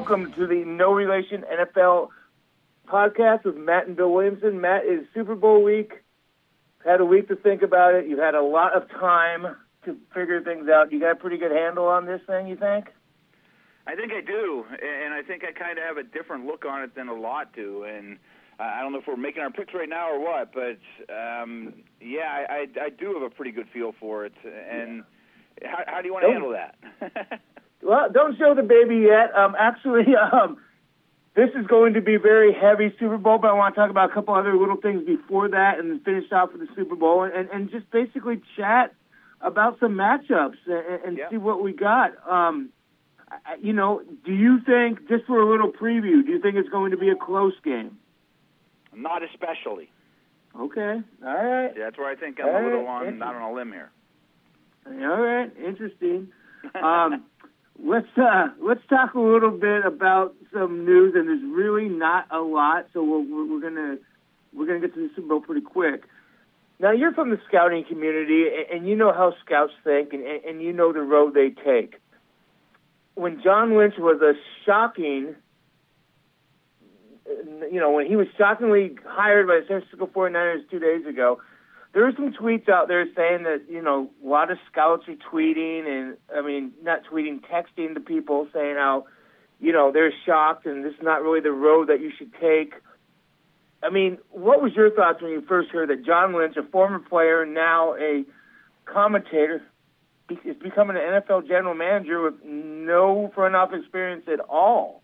welcome to the No Relation NFL podcast with Matt and Bill Williamson. Matt is Super Bowl week. Had a week to think about it. You've had a lot of time to figure things out. You got a pretty good handle on this thing, you think? I think I do, and I think I kind of have a different look on it than a lot do. And I don't know if we're making our picks right now or what, but um, yeah, I, I, I do have a pretty good feel for it. And how, how do you want to handle that? well, don't show the baby yet. Um, actually, um, this is going to be very heavy Super Bowl, but I want to talk about a couple other little things before that, and then finish off with the Super Bowl, and, and just basically chat about some matchups and, and yeah. see what we got. Um, you know, do you think just for a little preview? Do you think it's going to be a close game? Not especially. Okay, all right. Yeah, that's where I think I'm All a little right. on not on a limb here. All right, interesting. Um, let's uh, let's talk a little bit about some news, and there's really not a lot, so we're, we're, gonna we're gonna get to the Super Bowl pretty quick. Now you're from the scouting community, and, you know how scouts think, and, and and you know the road they take. When John Lynch was a shocking, you know, when he was shockingly hired by the San Francisco 49ers two days ago, there are some tweets out there saying that you know a lot of scouts are tweeting and I mean not tweeting, texting to people saying how you know they're shocked and this is not really the road that you should take. I mean, what was your thoughts when you first heard that John Lynch, a former player, and now a commentator, is becoming an NFL general manager with no front office experience at all?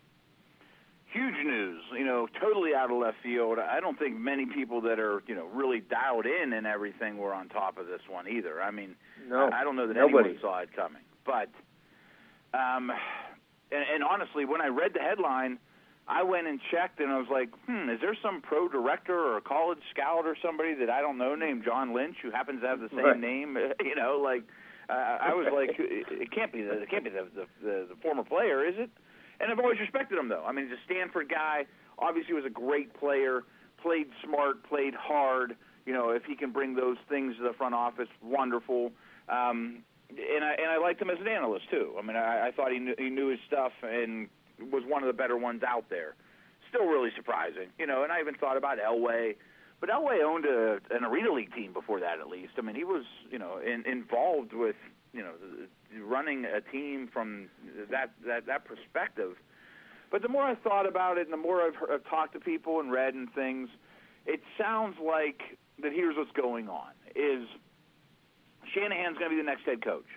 Huge news, you know, totally out of left field. I don't think many people that are, you know, really dialed in and everything were on top of this one either. I mean, No, I I don't know that nobody. anyone saw it coming. But, um, and, and honestly, when I read the headline, I went and checked, and I was like, hmm, is there some pro director or a college scout or somebody that I don't know named John Lynch who happens to have the same Right. name? you know, like uh, I was like, it it can't be the it can't be the, the the the former player, is it? And I've always respected him though. I mean, he's a Stanford guy. Obviously, was a great player. Played smart, played hard. You know, if he can bring those things to the front office, wonderful. Um, and I and I liked him as an analyst too. I mean, I, I thought he knew, he knew his stuff and was one of the better ones out there. Still really surprising, you know. And I even thought about Elway, but Elway owned a, an arena league team before that, at least. I mean, he was you know in, involved with you know running a team from that that that perspective. But the more I thought about it, and the more I've, heard, I've talked to people and read and things, it sounds like that here's what's going on: is Shanahan's going to be the next head coach.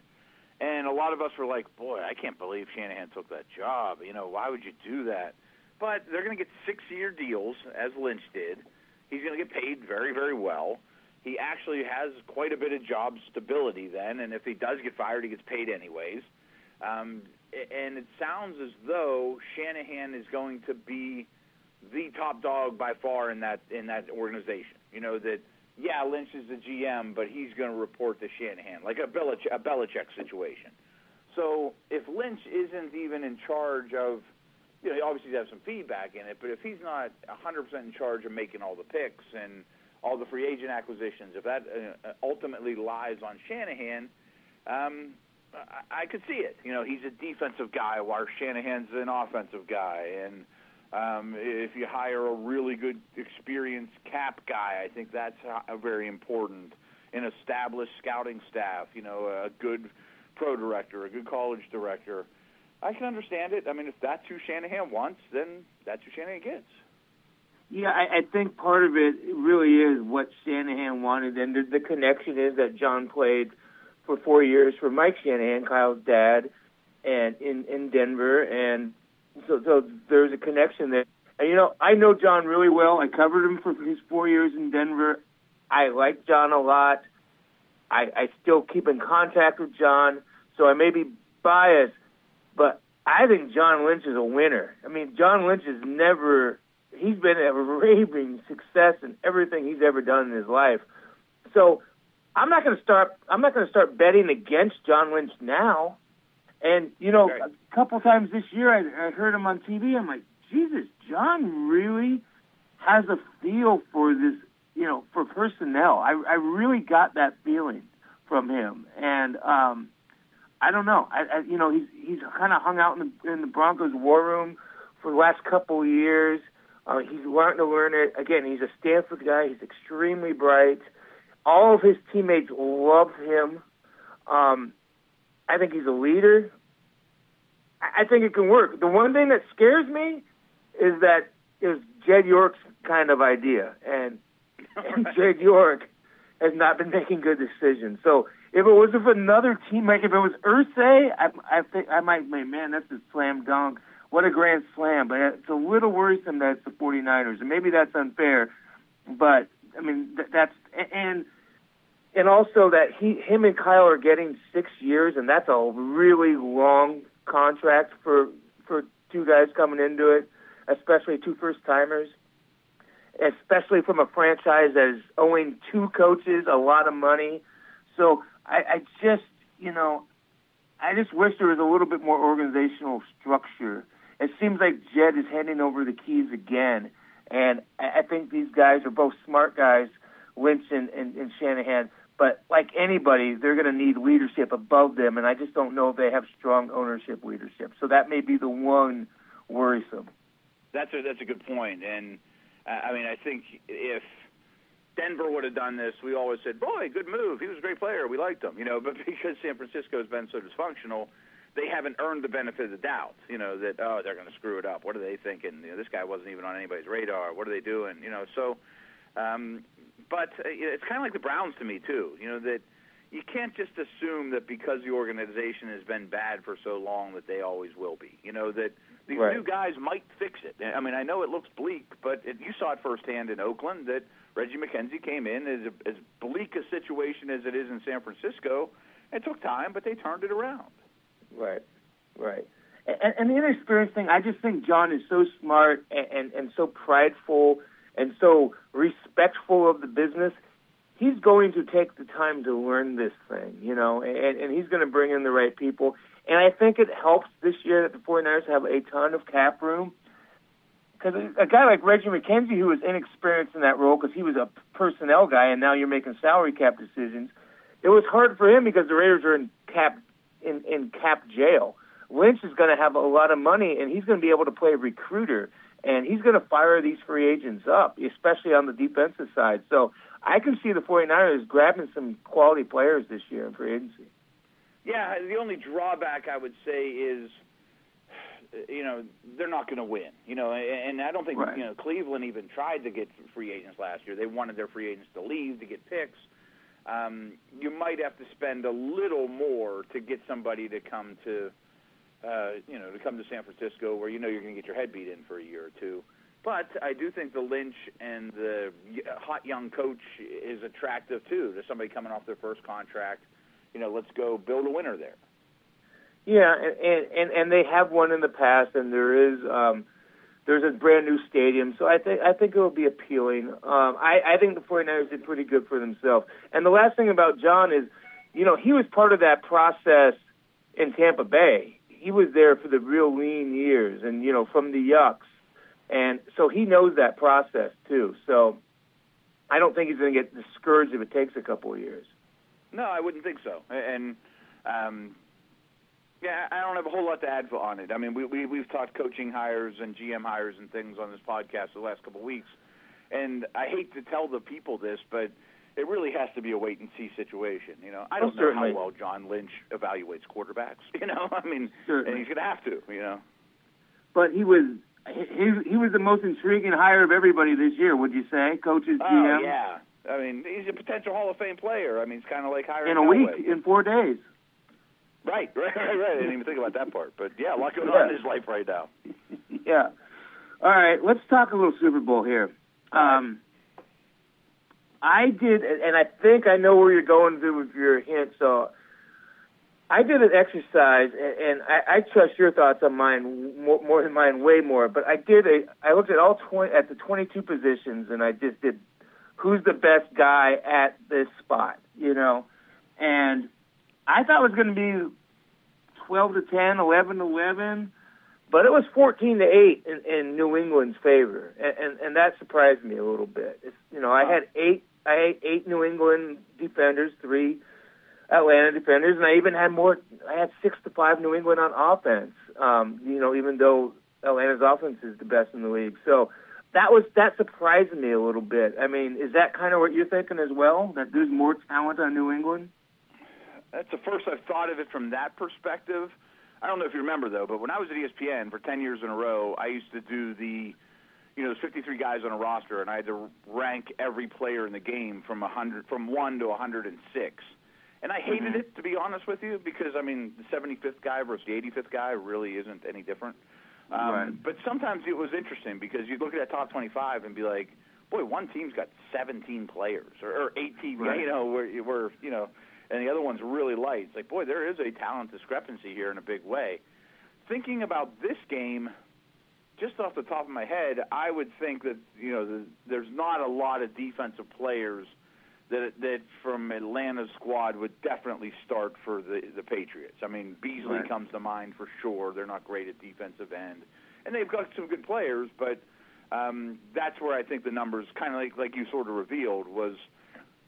And a lot of us were like, boy, I can't believe Shanahan took that job. You know, why would you do that? But they're going to get six year deals, as Lynch did. He's going to get paid very, very well. He actually has quite a bit of job stability then, and if he does get fired, he gets paid anyways. Um, and it sounds as though Shanahan is going to be the top dog by far in that in that organization. You know that yeah, Lynch is the GM, but he's going to report to Shanahan, like a Belich- a Belichick situation. So if Lynch isn't even in charge of, you know, he obviously has some feedback in it, but if he's not 100% in charge of making all the picks and all the free agent acquisitions, if that uh, ultimately lies on Shanahan, um, I, I could see it. You know, he's a defensive guy, while Shanahan's an offensive guy, and um, if you hire a really good, experienced cap guy, I think that's uh, very important. An established scouting staff, you know, a good pro director, a good college director. I can understand it. I mean, if that's who Shanahan wants, then that's who Shanahan gets. Yeah, I, I think part of it really is what Shanahan wanted, and the, the connection is that John played for four years for Mike Shanahan, Kyle's dad, and in in Denver, and so so there's a connection there. And you know, I know John really well. I covered him for his four years in Denver. I like John a lot. I, I still keep in contact with John, so I may be biased, but I think John Lynch is a winner. I mean, John Lynch has never he's been a raving success in everything he's ever done in his life. So I'm not going to start. I'm not going to start betting against John Lynch now. And you know, Right. a couple times this year, I, I heard him on TV. I'm like, Jesus, John really has a feel for this. You know, for personnel. I I really got that feeling from him, and um, I don't know. I, I you know he's he's kind of hung out in the in the Broncos war room for the last couple of years. Uh, he's learned to learn it. Again, he's a Stanford guy. He's extremely bright. All of his teammates love him. Um, I think he's a leader. I, think it can work. The one thing that scares me is that it was Jed York's kind of idea, and, and Jed York has not been making good decisions. So if it was with another teammate, if it was Irsay, I, I think I might say, man, that's a slam dunk. What a grand slam. But it's a little worrisome that it's the 49ers, and maybe that's unfair. But I mean, th- that's and and also that he, him and Kyle are getting six years, and that's a really long contract for for two guys coming into it, especially two first timers especially from a franchise that is owing two coaches a lot of money. So I, I just, you know, I just wish there was a little bit more organizational structure. It seems like Jed is handing over the keys again, and I think these guys are both smart guys, Lynch and, and, and Shanahan. But like anybody, they're going to need leadership above them, and I just don't know if they have strong ownership leadership. So that may be the one worrisome. That's a that's a good point. point, and I mean, I think if Denver would have done this, we always said, "Boy, good move. He was a great player. We liked him." You know, but because San Francisco has been so dysfunctional, they haven't earned the benefit of the doubt. You know that oh, they're going to screw it up. What are they thinking? You know, this guy wasn't even on anybody's radar. What are they doing? You know, so. Um, but uh, it's kind of like the Browns to me too. You know that you can't just assume that because the organization has been bad for so long that they always will be. You know that these right. new guys might fix it. I mean, I know it looks bleak, but it, you saw it firsthand in Oakland that Reggie McKenzie came in as a, as bleak a situation as it is in San Francisco. It took time, but they turned it around. Right, right. And, and the inexperienced thing, I just think John is so smart and, and, and so prideful and so respectful of the business he's going to take the time to learn this thing, you know, and, and he's going to bring in the right people. And I think it helps this year that the 49ers have a ton of cap room. Because a guy like Reggie McKenzie, who was inexperienced in that role because he was a personnel guy and now you're making salary cap decisions, it was hard for him because the Raiders are in cap in, in cap jail. Lynch is going to have a lot of money and he's going to be able to play a recruiter and he's going to fire these free agents up, especially on the defensive side. So I can see the 49ers grabbing some quality players this year in free agency. Yeah, the only drawback I would say is, you know, they're not going to win. You know, and I don't think right. you know Cleveland even tried to get free agents last year. They wanted their free agents to leave to get picks. Um, you might have to spend a little more to get somebody to come to, uh, you know, to come to San Francisco, where you know you're going to get your head beat in for a year or two. But I do think the Lynch and the hot young coach is attractive too to somebody coming off their first contract. You know, let's go build a winner there. Yeah, and and and they have won in the past, and there is um, there's a brand new stadium, so I think I think it will be appealing. Um, I I think the 49ers did pretty good for themselves. And the last thing about John is, you know, he was part of that process in Tampa Bay. He was there for the real lean years, and you know, from the yucks and so he knows that process too. So I don't think he's going to get discouraged if it takes a couple of years. No, I wouldn't think so. And um, yeah, I don't have a whole lot to add on it. I mean, we, we we've talked coaching hires and GM hires and things on this podcast the last couple of weeks, and I hate to tell the people this, but it really has to be a wait and see situation. You know, I don't oh, know how well John Lynch evaluates quarterbacks. You know, I mean, certainly. and he's going to have to. You know, but he was he he was the most intriguing hire of everybody this year. Would you say, coaches, oh, yeah. I mean, he's a potential Hall of Fame player. I mean, it's kind of like hiring in a Elway. week, in four days. Right, right, right, right. I didn't even think about that part. But yeah, a lot going on in his life right now. yeah. All right, let's talk a little Super Bowl here. Um, I did, and I think I know where you're going to with your hint. So I did an exercise, and, and I, I trust your thoughts on mine more, more than mine, way more. But I did a, I looked at all twenty at the 22 positions, and I just did who's the best guy at this spot, you know, and I thought it was going to be 12 to 10, 11 to 11, but it was 14 to 8 in, in New England's favor, and, and and that surprised me a little bit. It's, you know, I had eight, I had eight New England defenders, three Atlanta defenders, and I even had more. I had six to five New England on offense. Um, you know, even though Atlanta's offense is the best in the league, so that was that surprised me a little bit. I mean, is that kind of what you're thinking as well? That there's more talent on New England? That's the first I've thought of it from that perspective. I don't know if you remember though, but when I was at ESPN for 10 years in a row, I used to do the, you know, there's 53 guys on a roster, and I had to rank every player in the game from 100, from one to 106. And I hated mm-hmm. it to be honest with you because I mean the 75th guy versus the 85th guy really isn't any different. Um, right. But sometimes it was interesting because you'd look at that top 25 and be like, boy, one team's got 17 players or, or 18, right. you know, where, where you know, and the other one's really light. It's like, boy, there is a talent discrepancy here in a big way. Thinking about this game, just off the top of my head, I would think that you know the, there's not a lot of defensive players that that from Atlanta's squad would definitely start for the the Patriots. I mean, Beasley right. comes to mind for sure. They're not great at defensive end, and they've got some good players, but um, that's where I think the numbers, kind of like like you sort of revealed, was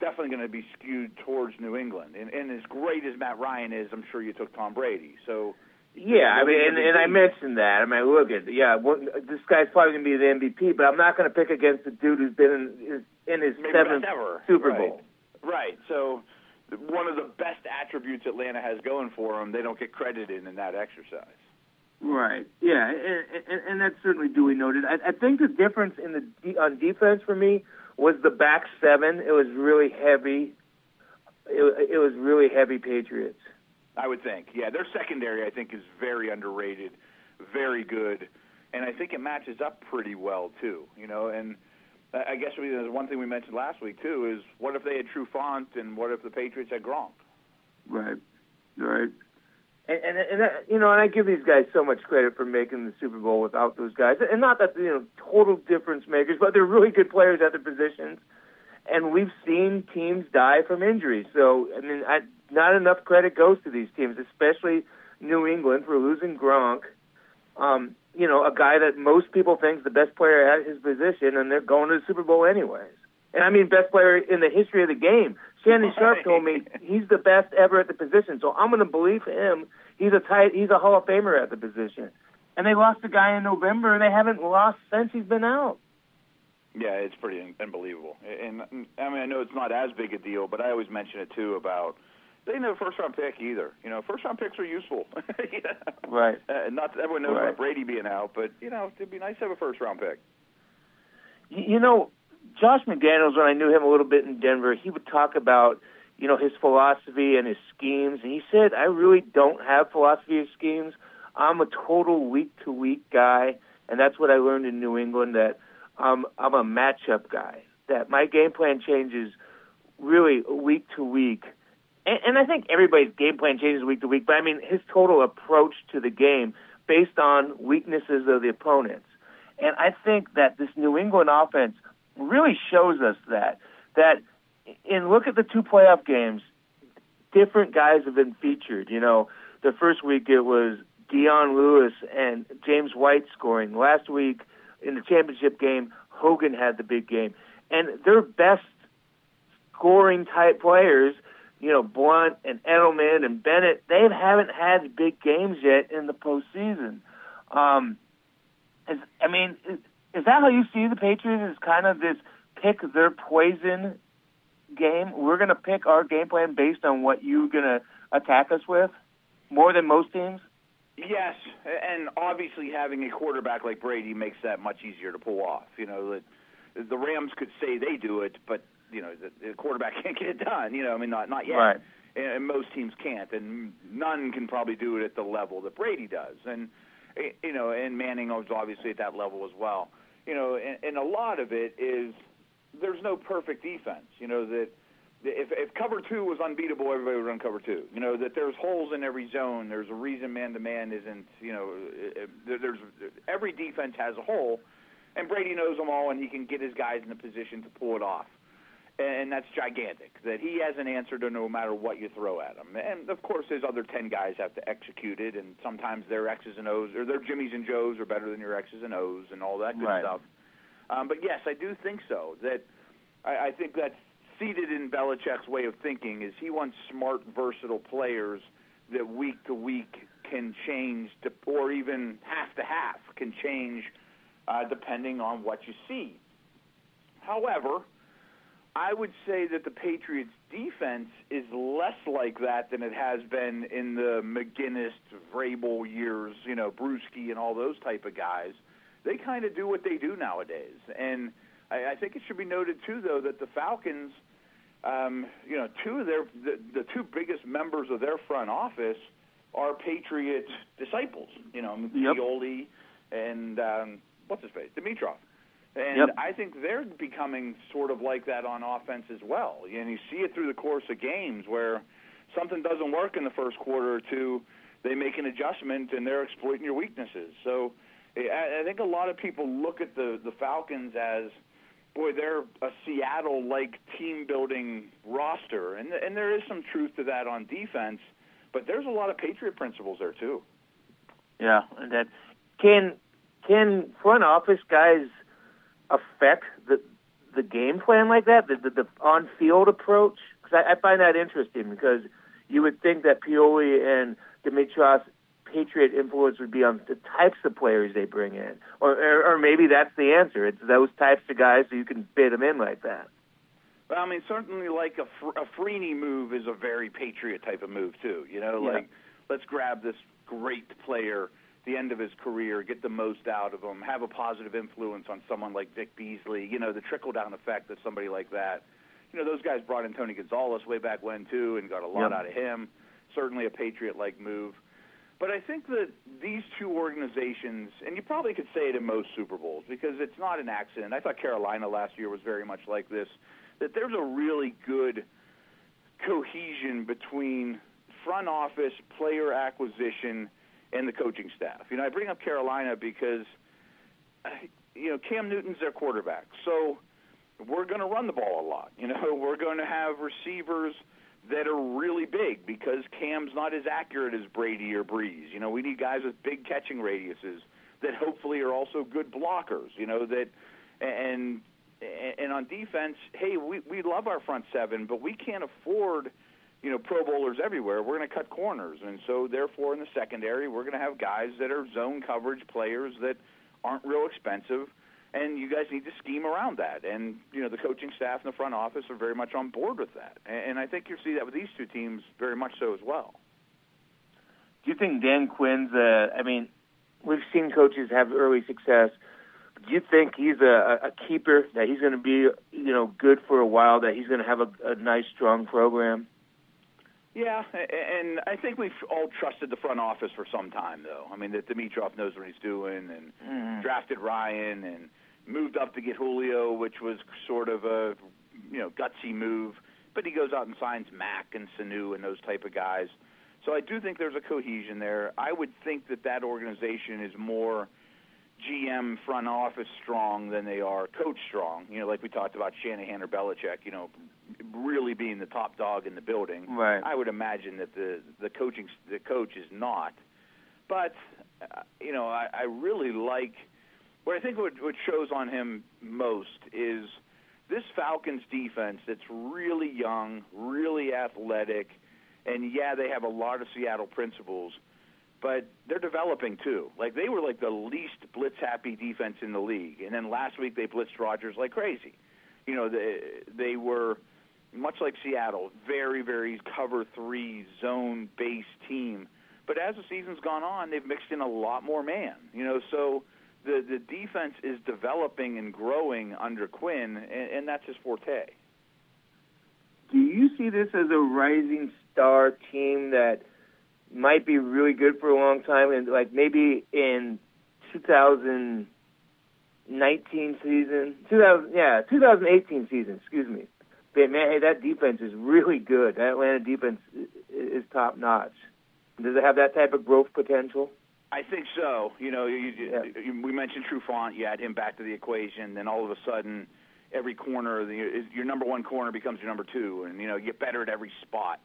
definitely going to be skewed towards New England. And, and as great as Matt Ryan is, I'm sure you took Tom Brady. So. Yeah, I mean, and, and I mentioned that. I mean, look at yeah, this guy's probably going to be the MVP, but I'm not going to pick against the dude who's been in in his Maybe seventh ever. Super right. Bowl. Right. So one of the best attributes Atlanta has going for them, they don't get credited in that exercise. Right. Yeah, and, and, and that's certainly duly noted. I, I think the difference in the on defense for me was the back seven. It was really heavy. It, it was really heavy Patriots. I would think. Yeah, their secondary I think is very underrated, very good, and I think it matches up pretty well too. You know, and I guess we, there's one thing we mentioned last week too is what if they had Trufant and what if the Patriots had Gronk? Right. Right. And, and, and that, you know, and I give these guys so much credit for making the Super Bowl without those guys, and not that you know total difference makers, but they're really good players at their positions, and we've seen teams die from injuries. So I mean, I, not enough credit goes to these teams, especially New England for losing Gronk. Um, you know, a guy that most people think is the best player at his position, and they're going to the Super Bowl anyways. And I mean, best player in the history of the game. Shannon Sharpe told me he's the best ever at the position, so I'm going to believe him. He's a tight, he's a Hall of Famer at the position. And they lost the guy in November, and they haven't lost since he's been out. Yeah, it's pretty unbelievable. And I mean, I know it's not as big a deal, but I always mention it too about they didn't have a first round pick either. You know, first round picks are useful. yeah. Right. Uh, not that everyone knows right. about Brady being out, but you know, it'd be nice to have a first round pick. You know, Josh McDaniels, when I knew him a little bit in Denver, he would talk about, you know, his philosophy and his schemes. And he said, I really don't have philosophy or schemes. I'm a total week to week guy. And that's what I learned in New England that um, I'm a matchup guy. That my game plan changes really week to week. And, and I think everybody's game plan changes week to week. But I mean, his total approach to the game based on weaknesses of the opponents. And I think that this New England offense really shows us that. That in look at the two playoff games, different guys have been featured. You know, the first week it was Dion Lewis and James White scoring. Last week in the championship game, Hogan had the big game. And their best scoring type players, you know, Blount and Edelman and Bennett, they haven't had big games yet in the postseason. Um, I mean, is, that how you see the Patriots? Is kind of this pick their poison game? We're going to pick our game plan based on what you're going to attack us with, more than most teams. Yes, and obviously having a quarterback like Brady makes that much easier to pull off. You know, the, the Rams could say they do it, but you know the, the quarterback can't get it done. You know, I mean, not not yet. Right. And most teams can't, and none can probably do it at the level that Brady does. And eh, you know, and Manning was obviously at that level as well. You know, and, and a lot of it is there's no perfect defense. You know that if if cover two was unbeatable, everybody would run cover two. You know that there's holes in every zone. There's a reason man to man isn't. You know, eh, eh, there's every defense has a hole, and Brady knows them all, and he can get his guys in a position to pull it off. And that's gigantic. That he has an answer to no matter what you throw at him. And of course, his other ten guys have to execute it, and sometimes their X's and O's or their Jimmys and Joes are better than your X's and O's and all that good right. stuff. Um, but yes, I do think so. That I, I think that's seated in Belichick's way of thinking is he wants smart, versatile players that week to week can change, to, or even half to half can change uh, depending on what you see. However, I would say that the Patriots' defense is less like that than it has been in the McGinest, Vrabel years, you know, Bruschi and all those type of guys. They kind of do what they do nowadays, and I, I think it should be noted too, though, that the Falcons, um, you know, two of their the, the two biggest members of their front office are Patriot disciples. You know, Yep. Pioli and um, what's his face, Dimitroff. And Yep. I think they're becoming sort of like that on offense as well. And you see it through the course of games where something doesn't work in the first quarter or two, they make an adjustment and they're exploiting your weaknesses. So eh, I, I think a lot of people look at the the Falcons as boy, they're a Seattle-like team-building roster, and and there is some truth to that on defense, but there's a lot of Patriot principles there too. Yeah, and that can can front office guys affect the the game plan like that, the the, the on field approach? Because I, I find that interesting because you would think that Pioli and Dimitroff's Patriot influence would be on the types of players they bring in, or or, or maybe that's the answer. It's those types of guys so you can fit them in like that. Well, I mean, certainly like a, Fr- a Freeney move is a very Patriot type of move too. You know, Yeah. like let's grab this great player, the end of his career, get the most out of him, have a positive influence on someone like Vic Beasley. You know, the trickle down effect that somebody like that. You know, those guys brought in Tony Gonzalez way back when too, and got a lot Yep. out of him. Certainly a Patriot-like move. But I think that these two organizations, and you probably could say it in most Super Bowls because it's not an accident. I thought Carolina last year was very much like this. That there's a really good cohesion between front office, player acquisition, and the coaching staff. You know, I bring up Carolina because, you know, Cam Newton's their quarterback. So we're going to run the ball a lot. You know, we're going to have receivers that are really big because Cam's not as accurate as Brady or Brees. You know, we need guys with big catching radiuses that hopefully are also good blockers. You know that, and and on defense, hey, we we love our front seven, but we can't afford. You know, Pro Bowlers everywhere. We're going to cut corners, and so therefore, in the secondary, we're going to have guys that are zone coverage players that aren't real expensive, and you guys need to scheme around that. And you know, the coaching staff and the front office are very much on board with that. And, I think you'll see that with these two teams very much so as well. Do you think Dan Quinn's? Uh, I mean, we've seen coaches have early success. Do you think he's a, a keeper? That he's going to be, you know, good for a while? That he's going to have a, a nice, strong program? Yeah, and I think we've all trusted the front office for some time, though. I mean, that Dimitroff knows what he's doing, and Mhm. drafted Ryan, and moved up to get Julio, which was sort of a you know gutsy move. But he goes out and signs Mack and Sanu and those type of guys. So I do think there's a cohesion there. I would think that that organization is more GM front office strong than they are coach strong. You know, like we talked about Shanahan or Belichick. You know, really being the top dog in the building. Right. I would imagine that the the coaching the coach is not. But uh, you know, I, I really like what I think what, what shows on him most is this Falcons defense that's really young, really athletic, and yeah, they have a lot of Seattle principles, but they're developing too. Like they were like the least blitz happy defense in the league, and then last week they blitzed Rodgers like crazy. You know, they they were much like Seattle, very very cover three zone based team. But as the season's gone on, they've mixed in a lot more man. You know, so the the defense is developing and growing under Quinn, and, and that's his forte. Do you see this as a rising star team that might be really good for a long time, and like maybe in 2019 season, 2000 yeah, 2018 season, excuse me. But man, hey, that defense is really good. That Atlanta defense is top notch. Does it have that type of growth potential? I think so. You know, you, Yeah. you, we mentioned Trufant. You add him back to the equation, then all of a sudden, every corner, the, your number one corner becomes your number two, and you know you get better at every spot.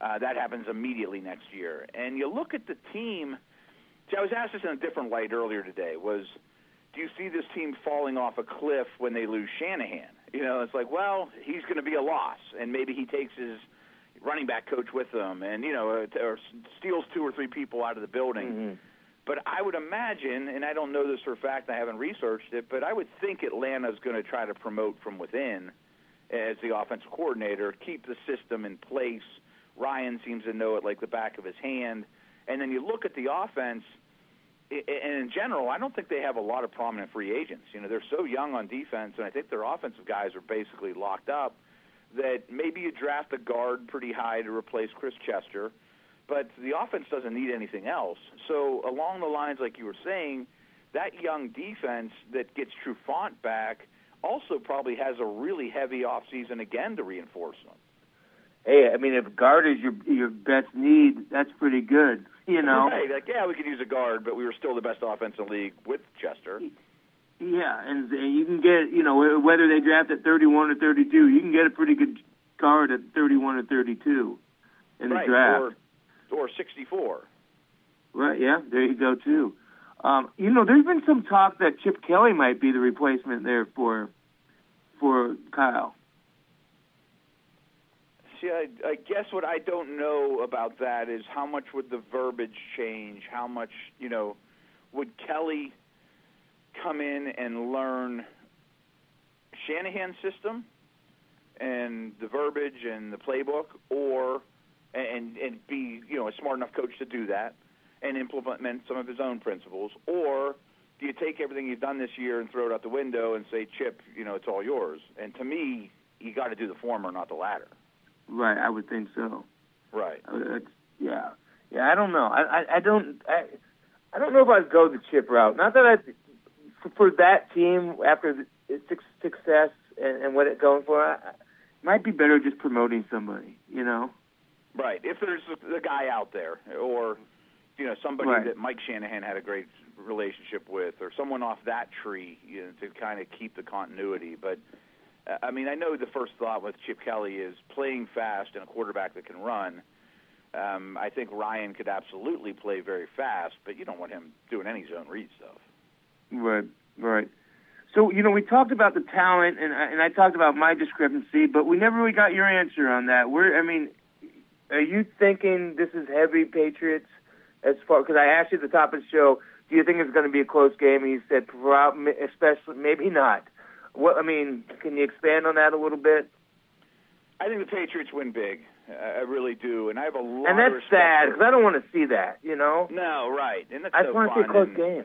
Uh, that happens immediately next year. And you look at the team. See, I was asked this in a different light earlier today. Was do you see this team falling off a cliff when they lose Shanahan? You know, it's like, well, he's going to be a loss, and maybe he takes his running back coach with him, and you know, uh, or steals two or three people out of the building. Mm-hmm. But I would imagine, and I don't know this for a fact, I haven't researched it, but I would think Atlanta's going to try to promote from within as the offensive coordinator, keep the system in place. Ryan seems to know it like the back of his hand. And then you look at the offense, and in general, I don't think they have a lot of prominent free agents. You know, they're so young on defense, and I think their offensive guys are basically locked up that maybe you draft a guard pretty high to replace Chris Chester – but the offense doesn't need anything else. So along the lines, like you were saying, that young defense that gets Trufant back also probably has a really heavy offseason again to reinforce them. Hey, I mean, if guard is your your best need, that's pretty good. You know, right? Like, yeah, we could use a guard, but we were still the best offense in the league with Chester. Yeah, and, and you can get, you know, whether they draft at 31 or 32, you can get a pretty good guard at 31 or 32 in the draft. Or, or 64. Right. Yeah. There you go too. Um, you know, there's been some talk that Chip Kelly might be the replacement there for for Kyle. See, I, I guess what I don't know about that is how much would the verbiage change? How much, you know, would Kelly come in and learn Shanahan's system and the verbiage and the playbook, or and and be you know a smart enough coach to do that and implement some of his own principles, or do you take everything you've done this year and throw it out the window and say, Chip, you know, it's all yours? And to me, you got to do the former, not the latter. Right, I would think so. Right. Uh, yeah, yeah. I don't know. I I, I don't I, I don't know if I'd go the Chip route. Not that I for, for that team after the success and, and what it's going for. I, might be better just promoting somebody. You know. Right. If there's a, a guy out there, or you know somebody right. that Mike Shanahan had a great relationship with, or someone off that tree, you know, to kind of keep the continuity. But I mean, I know the first thought with Chip Kelly is playing fast and a quarterback that can run. Um, I think Ryan could absolutely play very fast, but you don't want him doing any zone read stuff. Right. Right. So you know, we talked about the talent, and and I talked about my discrepancy, but we never really got your answer on that. We're, I mean, are you thinking this is heavy Patriots as far? Because I asked you at the top of the show, do you think it's going to be a close game? And you said, especially maybe not. What I mean, can you expand on that a little bit? I think the Patriots win big. I really do, and I have a lot. And that's sad because I don't want to see that. You know. No, right, and that's I so just want to see a close and, game.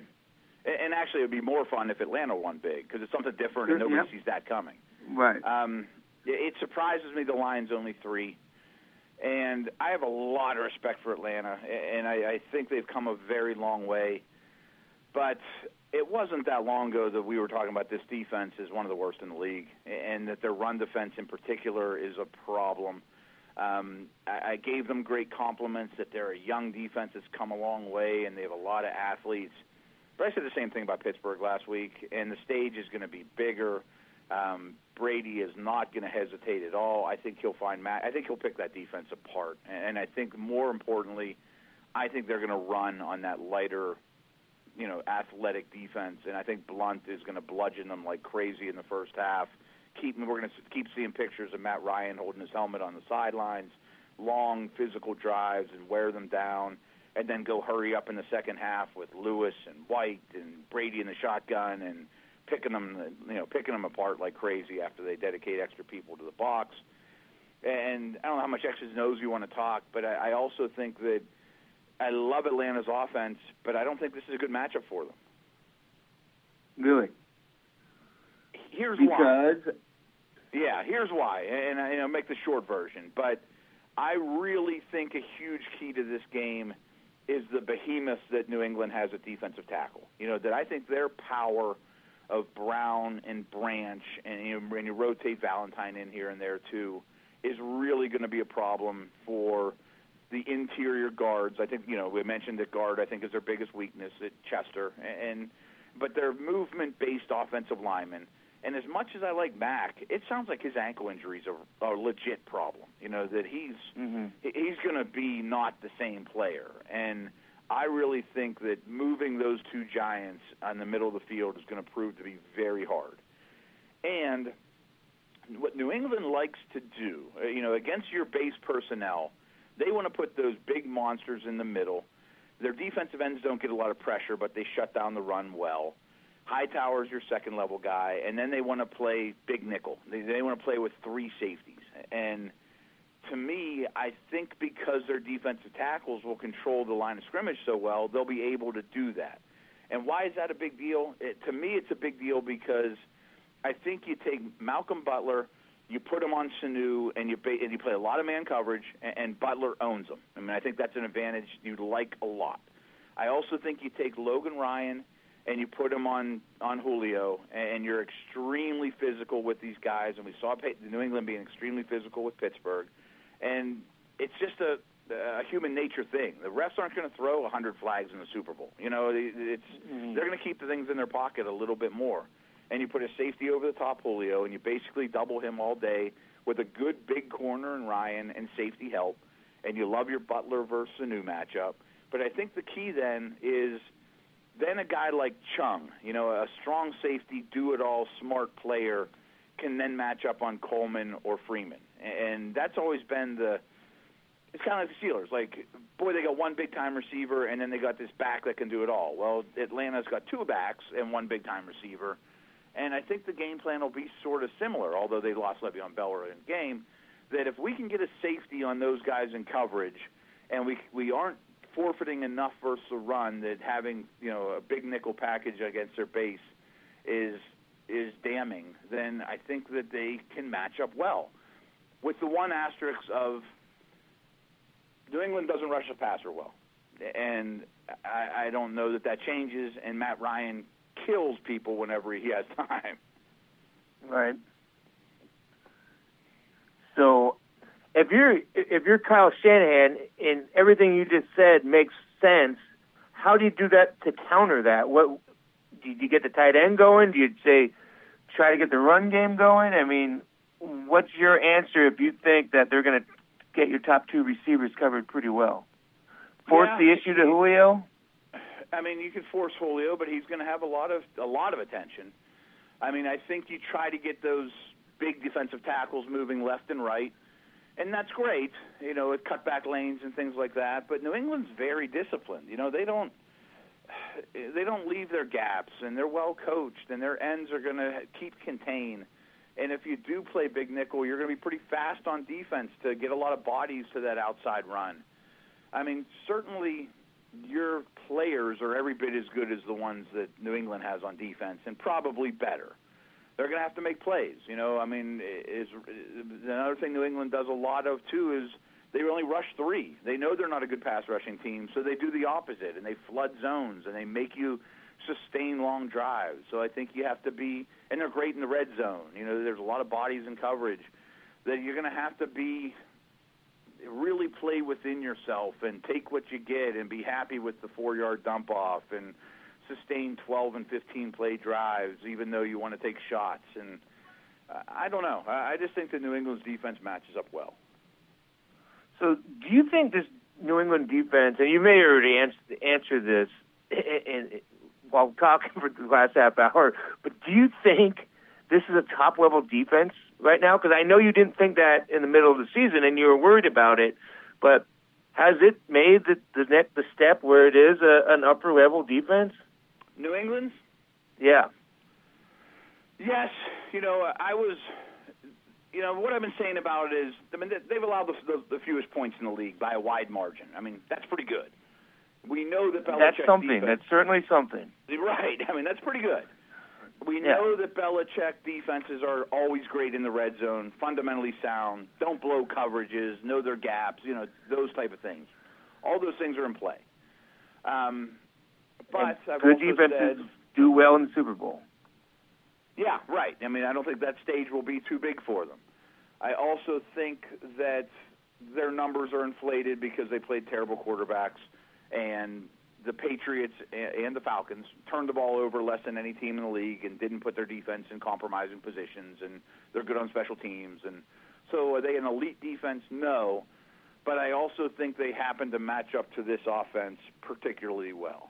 And actually, it would be more fun if Atlanta won big because it's something different, and nobody yep. sees that coming. Right. Um, it surprises me the line's only three. And I have a lot of respect for Atlanta, and I, I think they've come a very long way. But it wasn't that long ago that we were talking about this defense is one of the worst in the league, and that their run defense in particular is a problem. Um, I, I gave them great compliments that they're a young defense that's come a long way, and they have a lot of athletes. But I said the same thing about Pittsburgh last week, and the stage is going to be bigger. Um, Brady is not going to hesitate at all. I think he'll find Matt. I think he'll pick that defense apart, and I think more importantly, I think they're going to run on that lighter, you know, athletic defense, and I think Blount is going to bludgeon them like crazy in the first half. Keep we're going to keep seeing pictures of Matt Ryan holding his helmet on the sidelines, long physical drives and wear them down, and then go hurry up in the second half with Lewis and White and Brady in the shotgun and picking them, you know, picking them apart like crazy after they dedicate extra people to the box. And I don't know how much X's and you want to talk, but I, I also think that I love Atlanta's offense, but I don't think this is a good matchup for them. Really? Here's because... why. Yeah, here's why, and I, you know, make the short version. But I really think a huge key to this game is the behemoth that New England has at defensive tackle. You know that I think their power of Brown and Branch, and you, know, and you rotate Valentine in here and there too, is really going to be a problem for the interior guards. I think you know we mentioned that guard I think is their biggest weakness at Chester, and but their movement-based offensive linemen. And as much as I like Mack, it sounds like his ankle injuries are a legit problem. You know that he's mm-hmm. he's going to be not the same player, and I really think that moving those two giants on the middle of the field is going to prove to be very hard. And what New England likes to do, you know, against your base personnel, they want to put those big monsters in the middle. Their defensive ends don't get a lot of pressure, but they shut down the run well. Hightower's your second level guy, and then they want to play big nickel. They, they want to play with three safeties. And to me, I think because their defensive tackles will control the line of scrimmage so well, they'll be able to do that. And why is that a big deal? It, to me, it's a big deal because I think you take Malcolm Butler, you put him on Sanu, and you ba- and you play a lot of man coverage, and, and Butler owns them. I mean, I think that's an advantage you'd like a lot. I also think you take Logan Ryan and you put him on on Julio, and you're extremely physical with these guys. And we saw New England being extremely physical with Pittsburgh, and it's just a a human nature thing. The refs aren't going to throw 100 flags in the Super Bowl. You know, it's mm-hmm. they're going to keep the things in their pocket a little bit more. And you put a safety over the top Julio, and you basically double him all day with a good big corner and Ryan and safety help. And you love your Butler versus a new matchup. But I think the key then is then a guy like Chung, you know, a strong safety, do it all, smart player, can then match up on Coleman or Freeman. And that's always been the it's kind of like the Steelers. Like, boy, they got one big time receiver, and then they got this back that can do it all. Well, Atlanta's got two backs and one big time receiver, and I think the game plan will be sort of similar. Although they lost Le'Veon Bell in game, that if we can get a safety on those guys in coverage, and we we aren't forfeiting enough versus the run that having you know a big nickel package against their base is is damning, then I think that they can match up well. With the one asterisk of New England doesn't rush the passer well, and I, I don't know that that changes. And Matt Ryan kills people whenever he has time. Right. So, if you're if you're Kyle Shanahan and everything you just said makes sense, how do you do that to counter that? What do you get the tight end going? Do you say try to get the run game going? I mean, what's your answer if you think that they're going to get your top two receivers covered pretty well. Force yeah. the issue to Julio. I mean, you can force Julio, but he's going to have a lot of a lot of attention. I mean, I think you try to get those big defensive tackles moving left and right, and that's great. You know, with cutback lanes and things like that. But New England's very disciplined. You know, they don't they don't leave their gaps, and they're well coached, and their ends are going to keep contained and if you do play big nickel, you're going to be pretty fast on defense to get a lot of bodies to that outside run. I mean, certainly your players are every bit as good as the ones that New England has on defense, and probably better. They're going to have to make plays. You know, I mean, is another thing New England does a lot of too is they only rush three. They know they're not a good pass rushing team, so they do the opposite and they flood zones and they make you sustain long drives. So I think you have to be, and they're great in the red zone. You know, there's a lot of bodies in coverage that you're going to have to be really play within yourself and take what you get and be happy with the four yard dump off and sustain 12 and 15 play drives even though you want to take shots and I don't know. I just think that New England's defense matches up well. So, do you think this New England defense, and you may already answer, answer this, eh, eh, and eh, while talking for the last half hour. But do you think this is a top level defense right now? Because I know you didn't think that in the middle of the season, and you were worried about it. But has it made the the next the step where it is a, an upper level defense? New England. Yeah. Yes, you know I was. You know what I've been saying about it is, I mean they've allowed the, the, the fewest points in the league by a wide margin. I mean that's pretty good. We know that Belichick That's something. Defense, that's certainly something. Right. I mean, that's pretty good. We know that Belichick defenses are always great in the red zone, fundamentally sound, don't blow coverages, know their gaps, you know, those type of things. All those things are in play. Um, but I've good defenses said, do well in the Super Bowl. Yeah, right. I mean, I don't think that stage will be too big for them. I also think that their numbers are inflated because they played terrible quarterbacks and the Patriots and the Falcons turned the ball over less than any team in the league and didn't put their defense in compromising positions and they're good on special teams and so are they an elite defense? No. But I also think they happen to match up to this offense particularly well.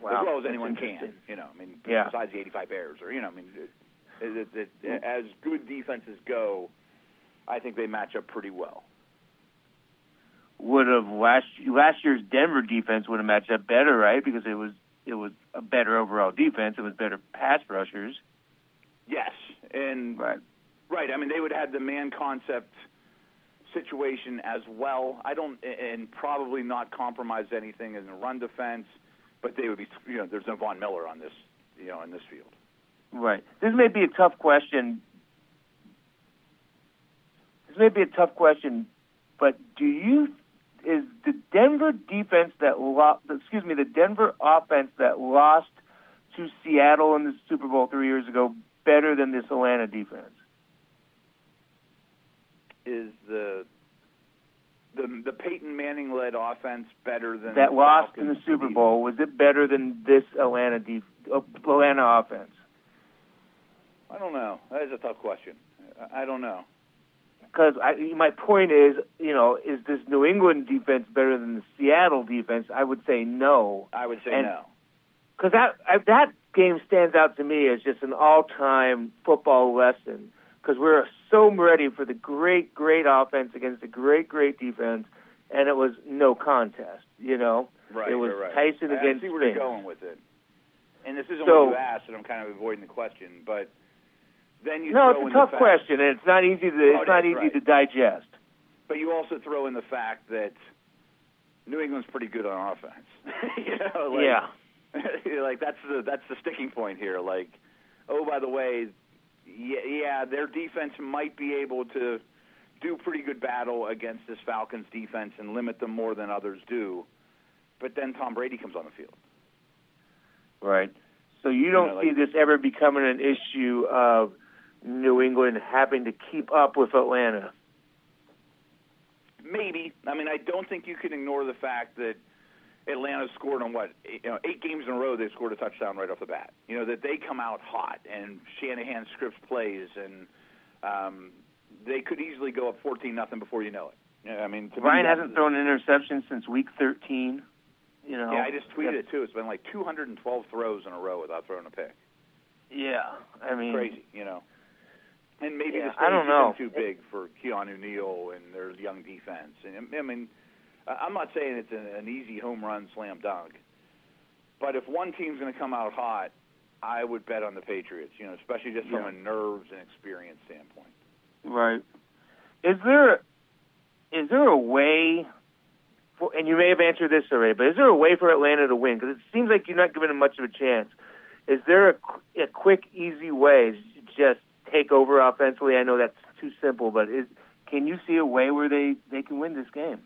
Wow. As well as anyone can, you know. I mean, yeah. besides the 85 Bears, or you know, I mean, It, it, it, as good defenses go, I think they match up pretty well. Would have last last year's Denver defense would have matched up better, right? Because it was it was a better overall defense. It was better pass rushers. Yes, and Right. right. I mean, they would have the man concept situation as well. I don't, and probably not compromise anything in the run defense, but they would be. You know, there's no Von Miller on this. You know, in this field. Right. This may be a tough question. This may be a tough question, but do you is the Denver defense that lost? Excuse me, the Denver offense that lost to Seattle in the Super Bowl three years ago better than this Atlanta defense? Is the the the Peyton Manning led offense better than That lost in the Falcons' Super? Bowl was it better than this Atlanta def- uh, Atlanta offense? I don't know. That is a tough question. I don't know. Because my point is, you know, is this New England defense better than the Seattle defense? I would say no, I would say And- no. because that I, that game stands out to me as just an all-time football lesson. Because we're so ready for the great, great offense against the great, great defense, and it was no contest. You know, Right. it was right, right. Tyson I- against I see where Spence. you're going with it. And this isn't So- what you asked, and I'm kind of avoiding the question. But then you No, it's a tough question, and it's not easy to Oh, it's not easy right. to digest. But you also throw in the fact that New England's pretty good on offense. you know, like, yeah, like that's the that's the sticking point here. Like, oh, by the way, yeah, yeah, their defense might be able to do pretty good battle against this Falcons defense and limit them more than others do. But then Tom Brady comes on the field. Right. So you don't know, see this ever becoming an issue of New England having to keep up with Atlanta. Maybe. I mean, I don't think you can ignore the fact that Atlanta scored on what eight, you know, eight games in a row. They scored a touchdown right off the bat. You know that they come out hot, and Shanahan scripts plays, and um, they could easily go up fourteen nothing before you know it. I mean, to me, Ryan that's hasn't thrown an interception since week 13. You know. Yeah, I just tweeted it too. It's been like 212 throws in a row without throwing a pick. Yeah, I mean, Crazy, you know. And maybe Yeah, the I don't know. too big for Keanu Neal and their young defense. And I mean, I'm not saying it's an, easy home run slam dunk, but if one team's going to come out hot, I would bet on the Patriots. You know, especially just from Yeah. a nerves and experience standpoint. Right. Is there is there a way? For, and you may have answered this already, but is there a way for Atlanta to win? Because it seems like you're not giving them much of a chance. Is there a, a quick, easy way just take over offensively? I know that's too simple, but is can you see a way where they they can win this game?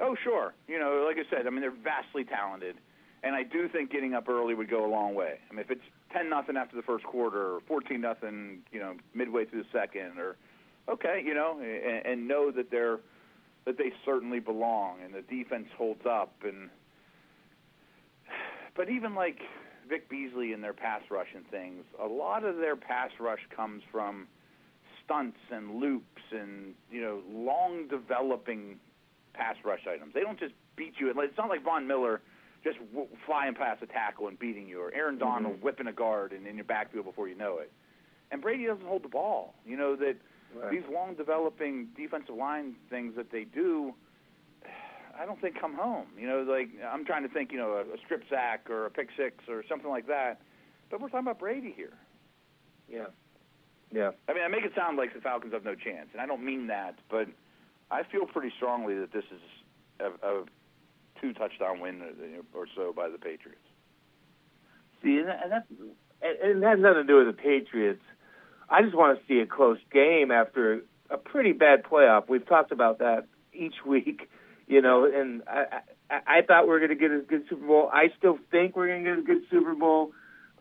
Oh, sure. You know, like I said, I mean they're vastly talented, and I do think getting up early would go a long way. I mean, if it's ten nothing after the first quarter, or fourteen nothing, you know, midway through the second, or okay, you know, and, and know that they're that they certainly belong, and the defense holds up, and but even like Vic Beasley and their pass rush and things, a lot of their pass rush comes from stunts and loops and you know long developing pass rush items. They don't just beat you. It's not like Von Miller just w- flying past a tackle and beating you, or Aaron Donald mm-hmm. whipping a guard and in your backfield before you know it. And Brady doesn't hold the ball. You know that these long developing defensive line things that they do, I don't think come home. You know, like I'm trying to think, you know, a, a strip sack or a pick six or something like that. But we're talking about Brady here. Yeah. Yeah. I mean, I make it sound like the Falcons have no chance, and I don't mean that, but I feel pretty strongly that this is a, a two touchdown win uh, or so by the Patriots. See, and, that, and that's and, and that has nothing to do with the Patriots. I just want to see a close game after a pretty bad playoff. We've talked about that each week, you know, and I I, I thought we were going to get a good Super Bowl. I still think we're going to get a good Super Bowl,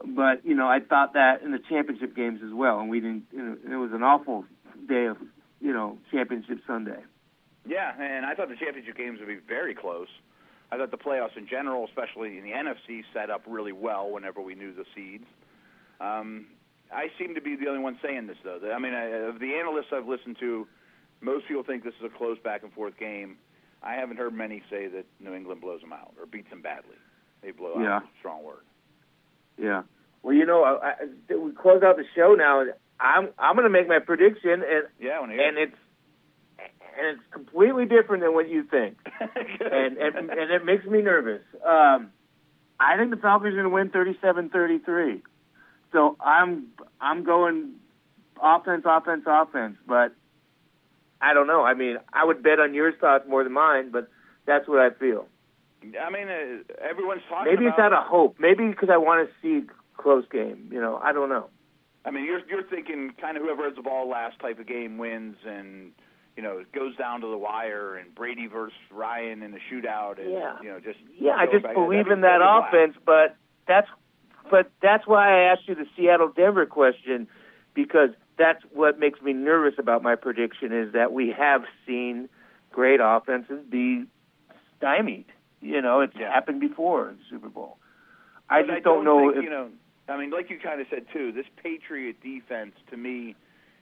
but you know, I thought that in the championship games as well, and we didn't. You know, it was an awful day of you know championship Sunday. Yeah, and I thought the championship games would be very close. I thought the playoffs in general, especially in the NFC, set up really well whenever we knew the seeds. Um, I seem to be the only one saying this, though. I mean, I, of the analysts I've listened to, most people think this is a close back and forth game. I haven't heard many say that New England blows them out or beats them badly. They blow out. Yeah. out. Strong word. Yeah. Well, you know, I, I, we close out the show now. I'm I'm going to make my prediction, and Yeah, when and it's and it's completely different than what you think, and and and it makes me nervous. Um, I think the Falcons are going to win 37-33. So I'm I'm going offense, offense, offense, but I don't know. I mean, I would bet on your thoughts more than mine, but that's what I feel. I mean, uh, everyone's talking about Maybe it's out of hope. Maybe because I want to see close game. You know, I don't know. I mean, you're you're thinking kind of whoever has the ball last type of game wins, and you know it goes down to the wire, and Brady versus Ryan in a shootout, and Yeah. you know just Yeah, I just believe in that offense, but that's but that's why I asked you the Seattle Denver question because that's what makes me nervous about my prediction is that we have seen great offenses be stymied. You know, it's Yeah. happened before in the Super Bowl. I But just don't, know Think, if you know, I mean, like you kind of said too, this Patriot defense to me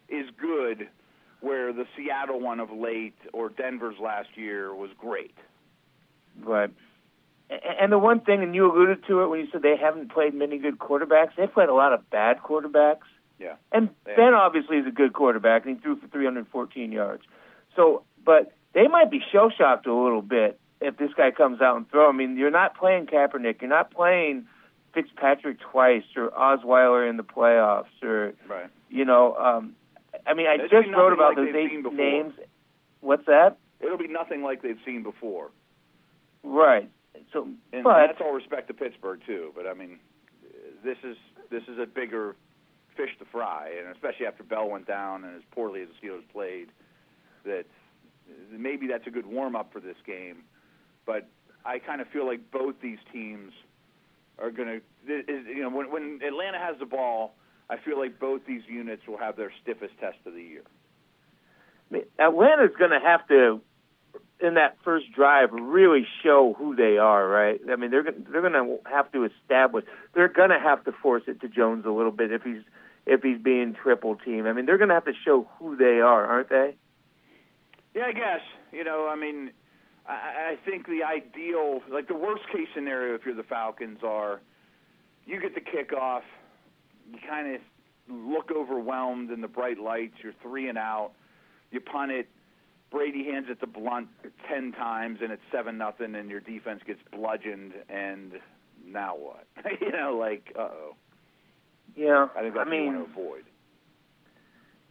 is good, where the Seattle one of late or Denver's last year was great. But and the one thing, and you alluded to it when you said they haven't played many good quarterbacks. They've played a lot of bad quarterbacks. Yeah. And Yeah. Ben obviously is a good quarterback, and he threw for 314 yards. So, but they might be shell shocked a little bit if this guy comes out and throw. I mean, you're not playing Kaepernick, you're not playing Fitzpatrick twice or Osweiler in the playoffs, or Right. you know. um I mean, I It'd just wrote about like those eight names. What's that? It'll be nothing like they've seen before. Right. So, And but that's all respect to Pittsburgh too. But I mean, this is this is a bigger fish to fry, and especially after Bell went down and as poorly as the Steelers played, that maybe that's a good warm up for this game. But I kind of feel like both these teams are going to, you know, when, when Atlanta has the ball, I feel like both these units will have their stiffest test of the year. Atlanta's going to have to, in that first drive, really show who they are, right? I mean, they're they're going to have to establish. They're going to have to force it to Jones a little bit if he's if he's being triple teamed. I mean, they're going to have to show who they are, aren't they? Yeah, I guess. You know, I mean, I, I think the ideal, like the worst case scenario, if you're the Falcons, are you get the kickoff, you kind of look overwhelmed in the bright lights, you're three and out, you punt it, Brady hands it to Blount ten times, and it's seven nothing, and your defense gets bludgeoned, and now what? you know, like, uh oh. Yeah. I think that's I mean, what you want to avoid.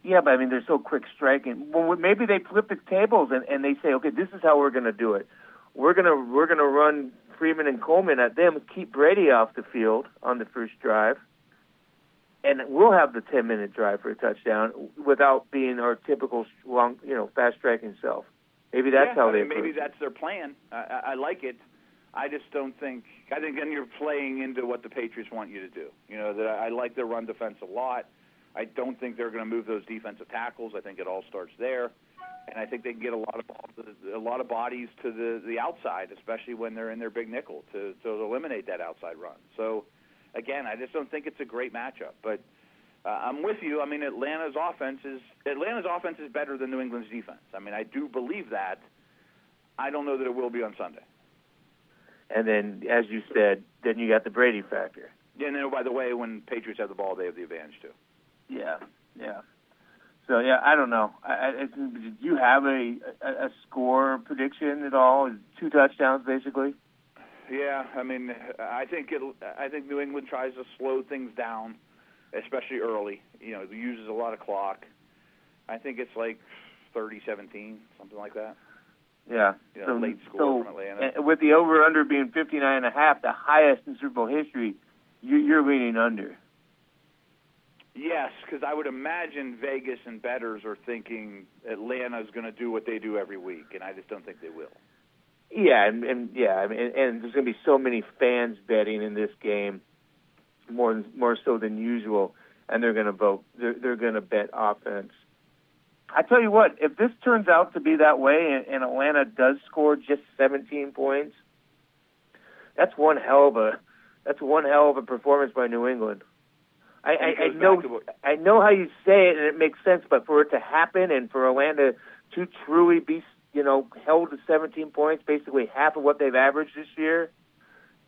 yeah, but I mean, they're so quick striking. Well, maybe they flip the tables and, and they say, okay, this is how we're going to do it. We're gonna we're gonna run Freeman and Coleman at them, keep Brady off the field on the first drive, and we'll have the ten minute drive for a touchdown without being our typical long, you know, fast striking self. Maybe that's yeah, how I they mean, maybe it. that's their plan. I, I, I like it. I just don't think. I think then you're playing into what the Patriots want you to do. You know that I, I like their run defense a lot. I don't think they're going to move those defensive tackles. I think it all starts there, and I think they can get a lot of a lot of bodies to the the outside, especially when they're in their big nickel to to eliminate that outside run. So, again, I just don't think it's a great matchup, but. Uh, I'm with you. I mean, Atlanta's offense is Atlanta's offense is better than New England's defense. I mean, I do believe that. I don't know that it will be on Sunday. And then, as you said, then you got the Brady factor. Yeah, and then, oh, by the way, when Patriots have the ball, they have the advantage too. Yeah, yeah. So yeah, I don't know. I, I, did you have a, a a score prediction at all? Two touchdowns, basically. Yeah, I mean, I think it. I think New England tries to slow things down, especially early. You know, uses a lot of clock. I think it's like 30-17, something like that. Yeah. You know, so, late score so from Atlanta. with the over under being fifty nine and a half, the highest in Super Bowl history, you, you're leaning under. Yes, because I would imagine Vegas and bettors are thinking Atlanta's going to do what they do every week, and I just don't think they will. Yeah, and, and yeah, I mean, and, and there's going to be so many fans betting in this game, more more so than usual, and they're going to vote. They're they're going to bet offense. I tell you what, if this turns out to be that way, and, and Atlanta does score just 17 points, that's one hell of a that's one hell of a performance by New England. I, I, I know I know how you say it, and it makes sense. But for it to happen, and for Atlanta to truly be, you know, held to 17 points, basically half of what they've averaged this year,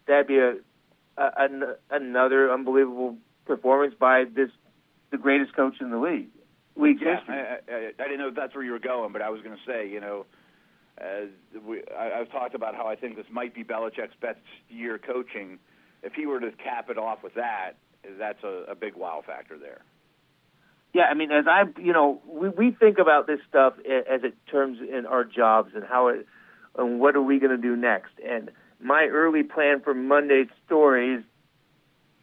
that'd be a, a an, another unbelievable performance by this the greatest coach in the league. League Yeah, I, I, I didn't know if that's where you were going, but I was going to say, you know, uh, we, I, I've talked about how I think this might be Belichick's best year coaching. If he were to cap it off with that, that's a, a big wow factor there. Yeah, I mean, as I, you know, we we think about this stuff as it terms in our jobs and how it, and what are we going to do next. And my early plan for Monday's story is,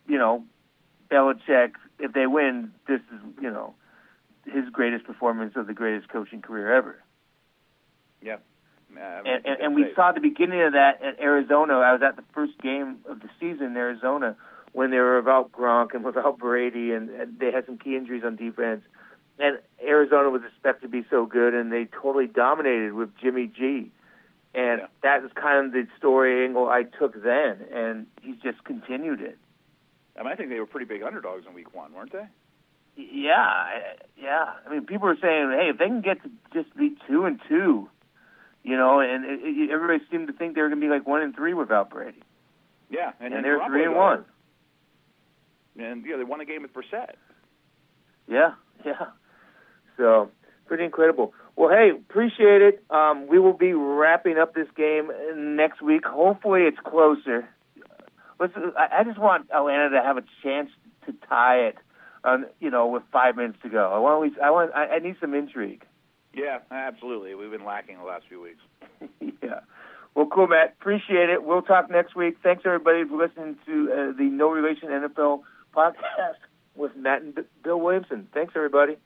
you know, Belichick. If they win, this is, you know, his greatest performance of the greatest coaching career ever. Yeah. Uh, and, and, and we saw the beginning of that at Arizona. I was at the first game of the season in Arizona when they were without Gronk and without Brady, and, and they had some key injuries on defense. And Arizona was expected to be so good, and they totally dominated with Jimmy G. And yeah. that was kind of the story angle I took then, and he's just continued it. I, mean, I think they were pretty big underdogs in Week One, weren't they? Yeah, yeah. I mean, people are saying, hey, if they can get to just be two and two, you know, and it, it, everybody seemed to think they were going to be like one and three without Brady. Yeah, and, and they're three and one. And yeah, they won a game with Brissett. Yeah, yeah. So pretty incredible. Well, hey, appreciate it. Um, we will be wrapping up this game next week. Hopefully, it's closer. Let's. I just want Atlanta to have a chance to tie it. Um, you know, with five minutes to go. I want. I want. I, I need some intrigue. Yeah, absolutely. We've been lacking the last few weeks. yeah. Well, cool, Matt. Appreciate it. We'll talk next week. Thanks, everybody, for listening to uh, the No Relation NFL podcast with Matt and Bill Williamson. Thanks, everybody.